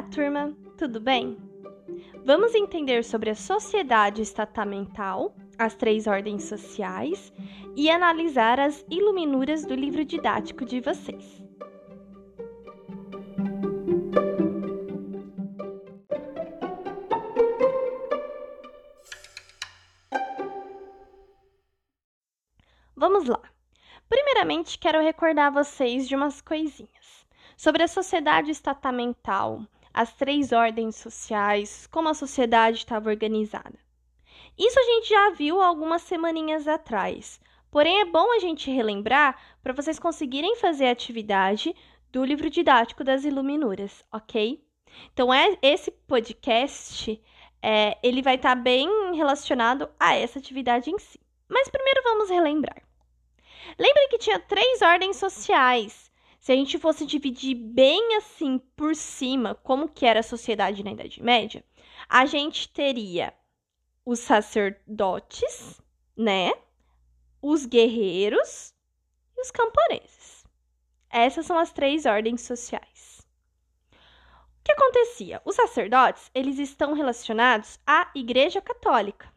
Olá, turma! Tudo bem? Vamos entender sobre a sociedade estamental, as três ordens sociais e analisar as iluminuras do livro didático de vocês. Vamos lá. Primeiramente, quero recordar vocês de umas coisinhas. Sobre a sociedade estamental, as três ordens sociais, como a sociedade estava organizada. Isso a gente já viu algumas semaninhas atrás. Porém, é bom a gente relembrar para vocês conseguirem fazer a atividade do livro didático das Iluminuras, ok? Então, é, esse podcast é, ele vai estar tá bem relacionado a essa atividade em si. Mas primeiro vamos relembrar. Lembre que tinha três ordens sociais. Se a gente fosse dividir bem assim por cima como que era a sociedade na Idade Média, a gente teria os sacerdotes, né? Os guerreiros e os camponeses. Essas são as três ordens sociais. O que acontecia? Os sacerdotes, eles estão relacionados à Igreja Católica.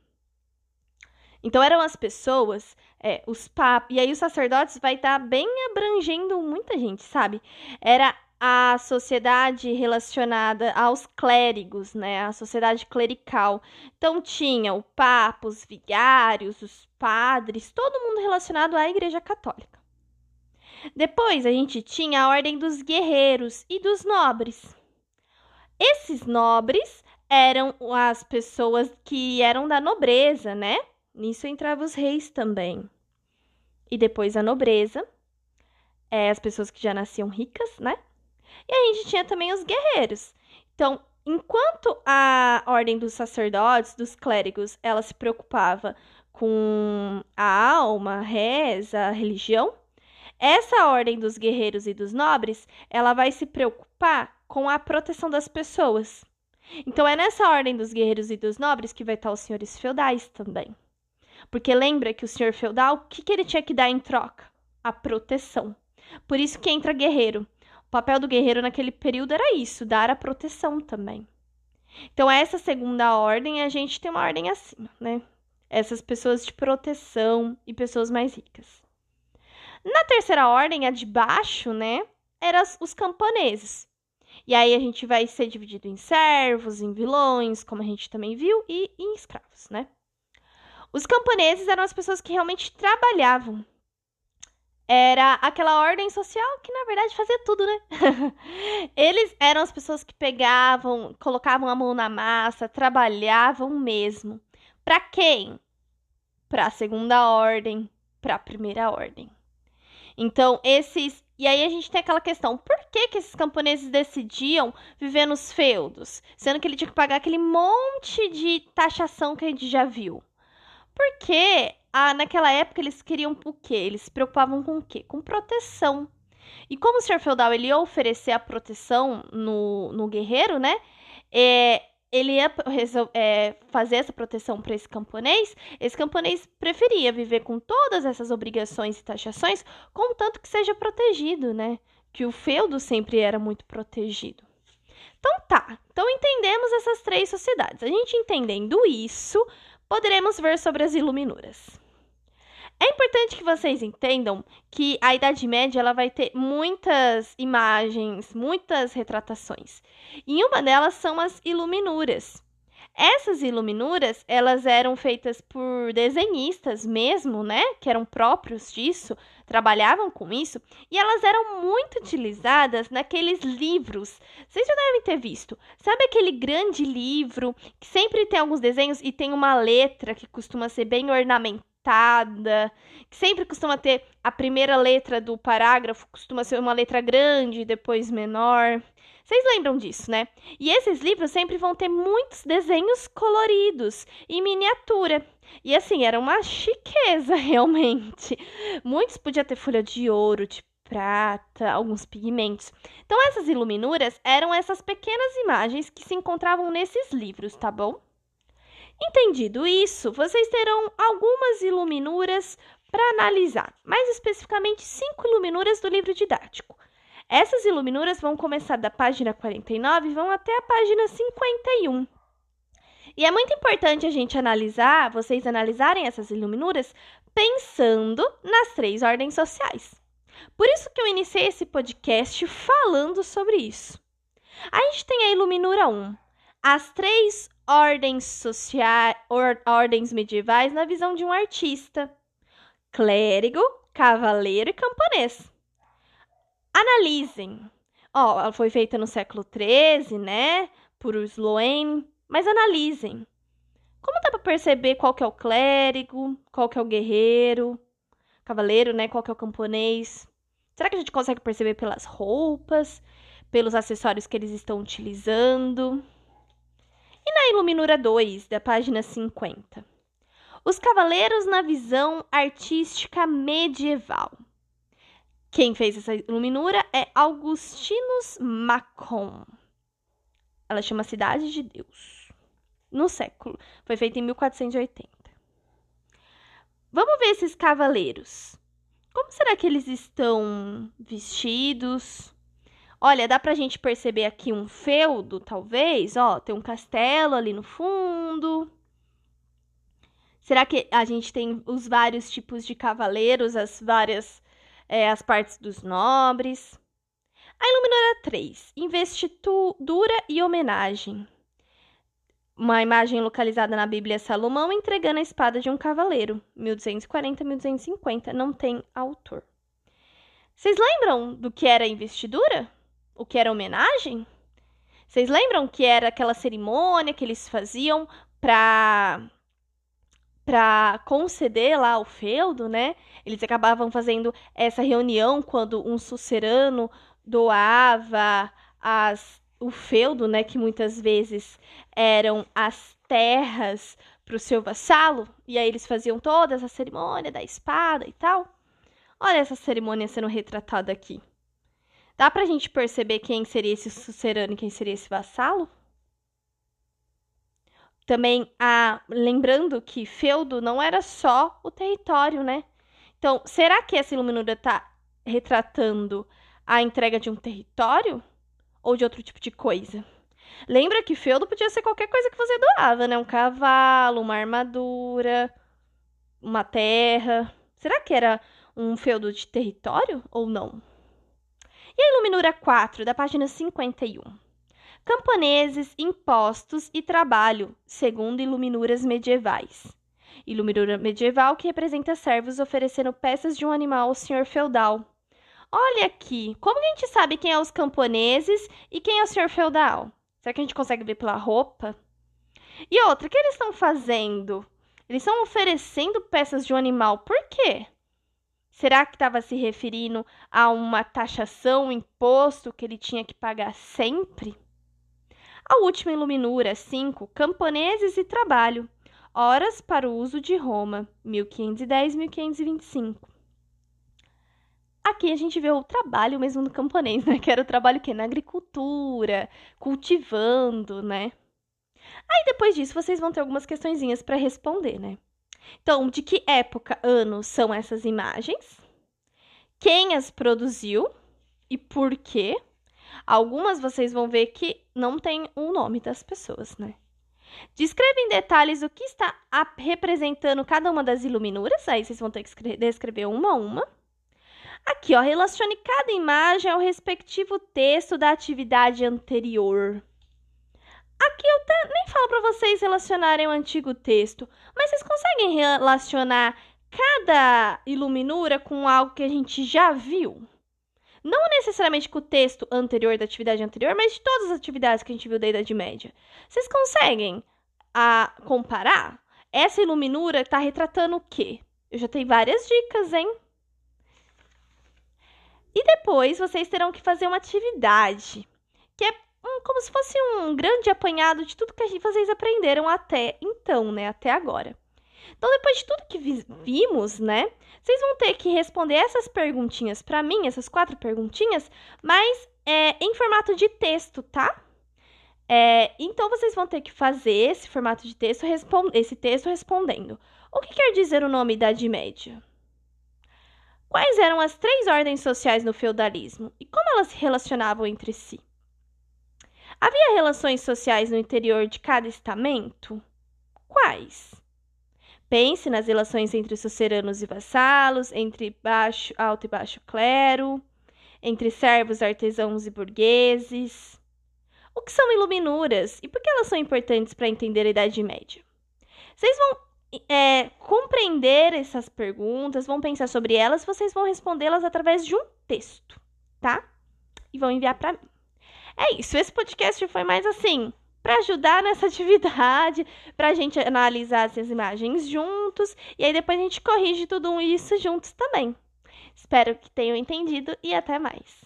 Então eram as pessoas, é, os papas, e aí os sacerdotes vai estar tá bem abrangendo muita gente, sabe? Era a sociedade relacionada aos clérigos, né? A sociedade clerical. Então tinha o papa, os vigários, os padres, todo mundo relacionado à Igreja Católica. Depois a gente tinha a ordem dos guerreiros e dos nobres. Esses nobres eram as pessoas que eram da nobreza, né? Nisso entravam os reis também. E depois a nobreza, é, as pessoas que já nasciam ricas, né? E a gente tinha também os guerreiros. Então, enquanto a ordem dos sacerdotes, dos clérigos, ela se preocupava com a alma, a reza, a religião, essa ordem dos guerreiros e dos nobres, ela vai se preocupar com a proteção das pessoas. Então é nessa ordem dos guerreiros e dos nobres que vai estar os senhores feudais também. Porque lembra que o senhor feudal, o que, que ele tinha que dar em troca? A proteção. Por isso que entra guerreiro. O papel do guerreiro naquele período era isso, dar a proteção também. Então, essa segunda ordem, a gente tem uma ordem acima, né? Essas pessoas de proteção e pessoas mais ricas. Na terceira ordem, a de baixo, né? Eram os camponeses. E aí a gente vai ser dividido em servos, em vilões, como a gente também viu, e em escravos, né? Os camponeses eram as pessoas que realmente trabalhavam. Era aquela ordem social que, na verdade, fazia tudo, né? Eles eram as pessoas que pegavam, colocavam a mão na massa, trabalhavam mesmo. Para quem? Para a segunda ordem, para a primeira ordem. Então, esses. E aí a gente tem aquela questão: por que, que esses camponeses decidiam viver nos feudos? Sendo que ele tinha que pagar aquele monte de taxação que a gente já viu. Porque ah, naquela época eles queriam o quê? Eles se preocupavam com o quê? Com proteção. E como o senhor feudal ele ia oferecer a proteção no, no guerreiro, né? É, ele ia é, fazer essa proteção para esse camponês, esse camponês preferia viver com todas essas obrigações e taxações, contanto que seja protegido, né? Que o feudo sempre era muito protegido. Então tá, então entendemos essas três sociedades. A gente entendendo isso, poderemos ver sobre as iluminuras. É importante que vocês entendam que a Idade Média ela vai ter muitas imagens, muitas retratações. E uma delas são as iluminuras. Essas iluminuras, elas eram feitas por desenhistas mesmo, né, que eram próprios disso, trabalhavam com isso, e elas eram muito utilizadas naqueles livros. Vocês já devem ter visto. Sabe aquele grande livro que sempre tem alguns desenhos e tem uma letra que costuma ser bem ornamentada, que sempre costuma ter a primeira letra do parágrafo, costuma ser uma letra grande, depois menor. Vocês lembram disso, né? E esses livros sempre vão ter muitos desenhos coloridos em miniatura. E assim, era uma chiqueza realmente. Muitos podiam ter folha de ouro, de prata, alguns pigmentos. Então, essas iluminuras eram essas pequenas imagens que se encontravam nesses livros, tá bom? Entendido isso, vocês terão algumas iluminuras para analisar, mais especificamente cinco iluminuras do livro didático. Essas iluminuras vão começar da página 49 e vão até a página 51. E é muito importante a gente analisar, vocês analisarem essas iluminuras pensando nas três ordens sociais. Por isso que eu iniciei esse podcast falando sobre isso. A gente tem a iluminura 1, as três ordens sociais, or, ordens medievais na visão de um artista: clérigo, cavaleiro e camponês. Analisem. Ó, ela foi feita no século XIII, né? Por Sloane. Mas analisem. Como dá para perceber qual que é o clérigo, qual que é o guerreiro, cavaleiro, né? Qual que é o camponês? Será que a gente consegue perceber pelas roupas, pelos acessórios que eles estão utilizando? E na Iluminura 2, da página 50? Os cavaleiros na visão artística medieval. Quem fez essa iluminura é Augustinus Macon. Ela chama Cidade de Deus. No século. Foi feita em 1480. Vamos ver esses cavaleiros. Como será que eles estão vestidos? Olha, dá pra gente perceber aqui um feudo, talvez. Ó, tem um castelo ali no fundo. Será que a gente tem os vários tipos de cavaleiros, as várias é, as partes dos nobres. A Iluminora 3, investidura e homenagem. Uma imagem localizada na Bíblia Salomão entregando a espada de um cavaleiro, 1240-1250, não tem autor. Vocês lembram do que era investidura? O que era homenagem? Vocês lembram que era aquela cerimônia que eles faziam para para conceder lá o feudo, né? Eles acabavam fazendo essa reunião quando um sucerano doava as, o feudo, né? Que muitas vezes eram as terras para o seu vassalo, e aí eles faziam toda essa cerimônia da espada e tal. Olha essa cerimônia sendo retratada aqui. Dá pra gente perceber quem seria esse sucerano e quem seria esse vassalo? Também, a, lembrando que feudo não era só o território, né? Então, será que essa iluminura está retratando a entrega de um território ou de outro tipo de coisa? Lembra que feudo podia ser qualquer coisa que você doava, né? Um cavalo, uma armadura, uma terra. Será que era um feudo de território ou não? E a iluminura 4, da página 51? camponeses, impostos e trabalho, segundo iluminuras medievais. Iluminura medieval que representa servos oferecendo peças de um animal ao senhor feudal. Olha aqui, como a gente sabe quem é os camponeses e quem é o senhor feudal? Será que a gente consegue ver pela roupa? E outra, o que eles estão fazendo? Eles estão oferecendo peças de um animal. Por quê? Será que estava se referindo a uma taxação, um imposto que ele tinha que pagar sempre? A última iluminura, 5, Camponeses e Trabalho, Horas para o uso de Roma, 1510-1525. Aqui a gente vê o trabalho mesmo do camponês, né? Que era o trabalho que na agricultura, cultivando, né? Aí depois disso vocês vão ter algumas questõezinhas para responder, né? Então, de que época, ano são essas imagens? Quem as produziu e por quê? Algumas vocês vão ver que não tem o nome das pessoas, né? Descreva em detalhes o que está representando cada uma das iluminuras. Aí vocês vão ter que descrever uma a uma. Aqui, ó, relacione cada imagem ao respectivo texto da atividade anterior. Aqui eu nem falo para vocês relacionarem o antigo texto, mas vocês conseguem relacionar cada iluminura com algo que a gente já viu? Não necessariamente com o texto anterior da atividade anterior, mas de todas as atividades que a gente viu da Idade Média. Vocês conseguem a comparar? Essa iluminura está retratando o quê? Eu já tenho várias dicas, hein? E depois vocês terão que fazer uma atividade, que é um, como se fosse um grande apanhado de tudo que vocês aprenderam até então, né? Até agora. Então, depois de tudo que vimos, né? Vocês vão ter que responder essas perguntinhas para mim, essas quatro perguntinhas, mas é, em formato de texto, tá? É, então, vocês vão ter que fazer esse formato de texto, esse texto respondendo. O que quer dizer o nome Idade Média? Quais eram as três ordens sociais no feudalismo e como elas se relacionavam entre si? Havia relações sociais no interior de cada estamento? Quais? Pense nas relações entre suceranos e vassalos, entre baixo, alto e baixo clero, entre servos, artesãos e burgueses. O que são iluminuras e por que elas são importantes para entender a Idade Média? Vocês vão é, compreender essas perguntas, vão pensar sobre elas, vocês vão respondê-las através de um texto, tá? E vão enviar para mim. É isso, esse podcast foi mais assim, para ajudar nessa atividade, para a gente analisar essas imagens juntos, e aí depois a gente corrige tudo isso juntos também. Espero que tenham entendido e até mais.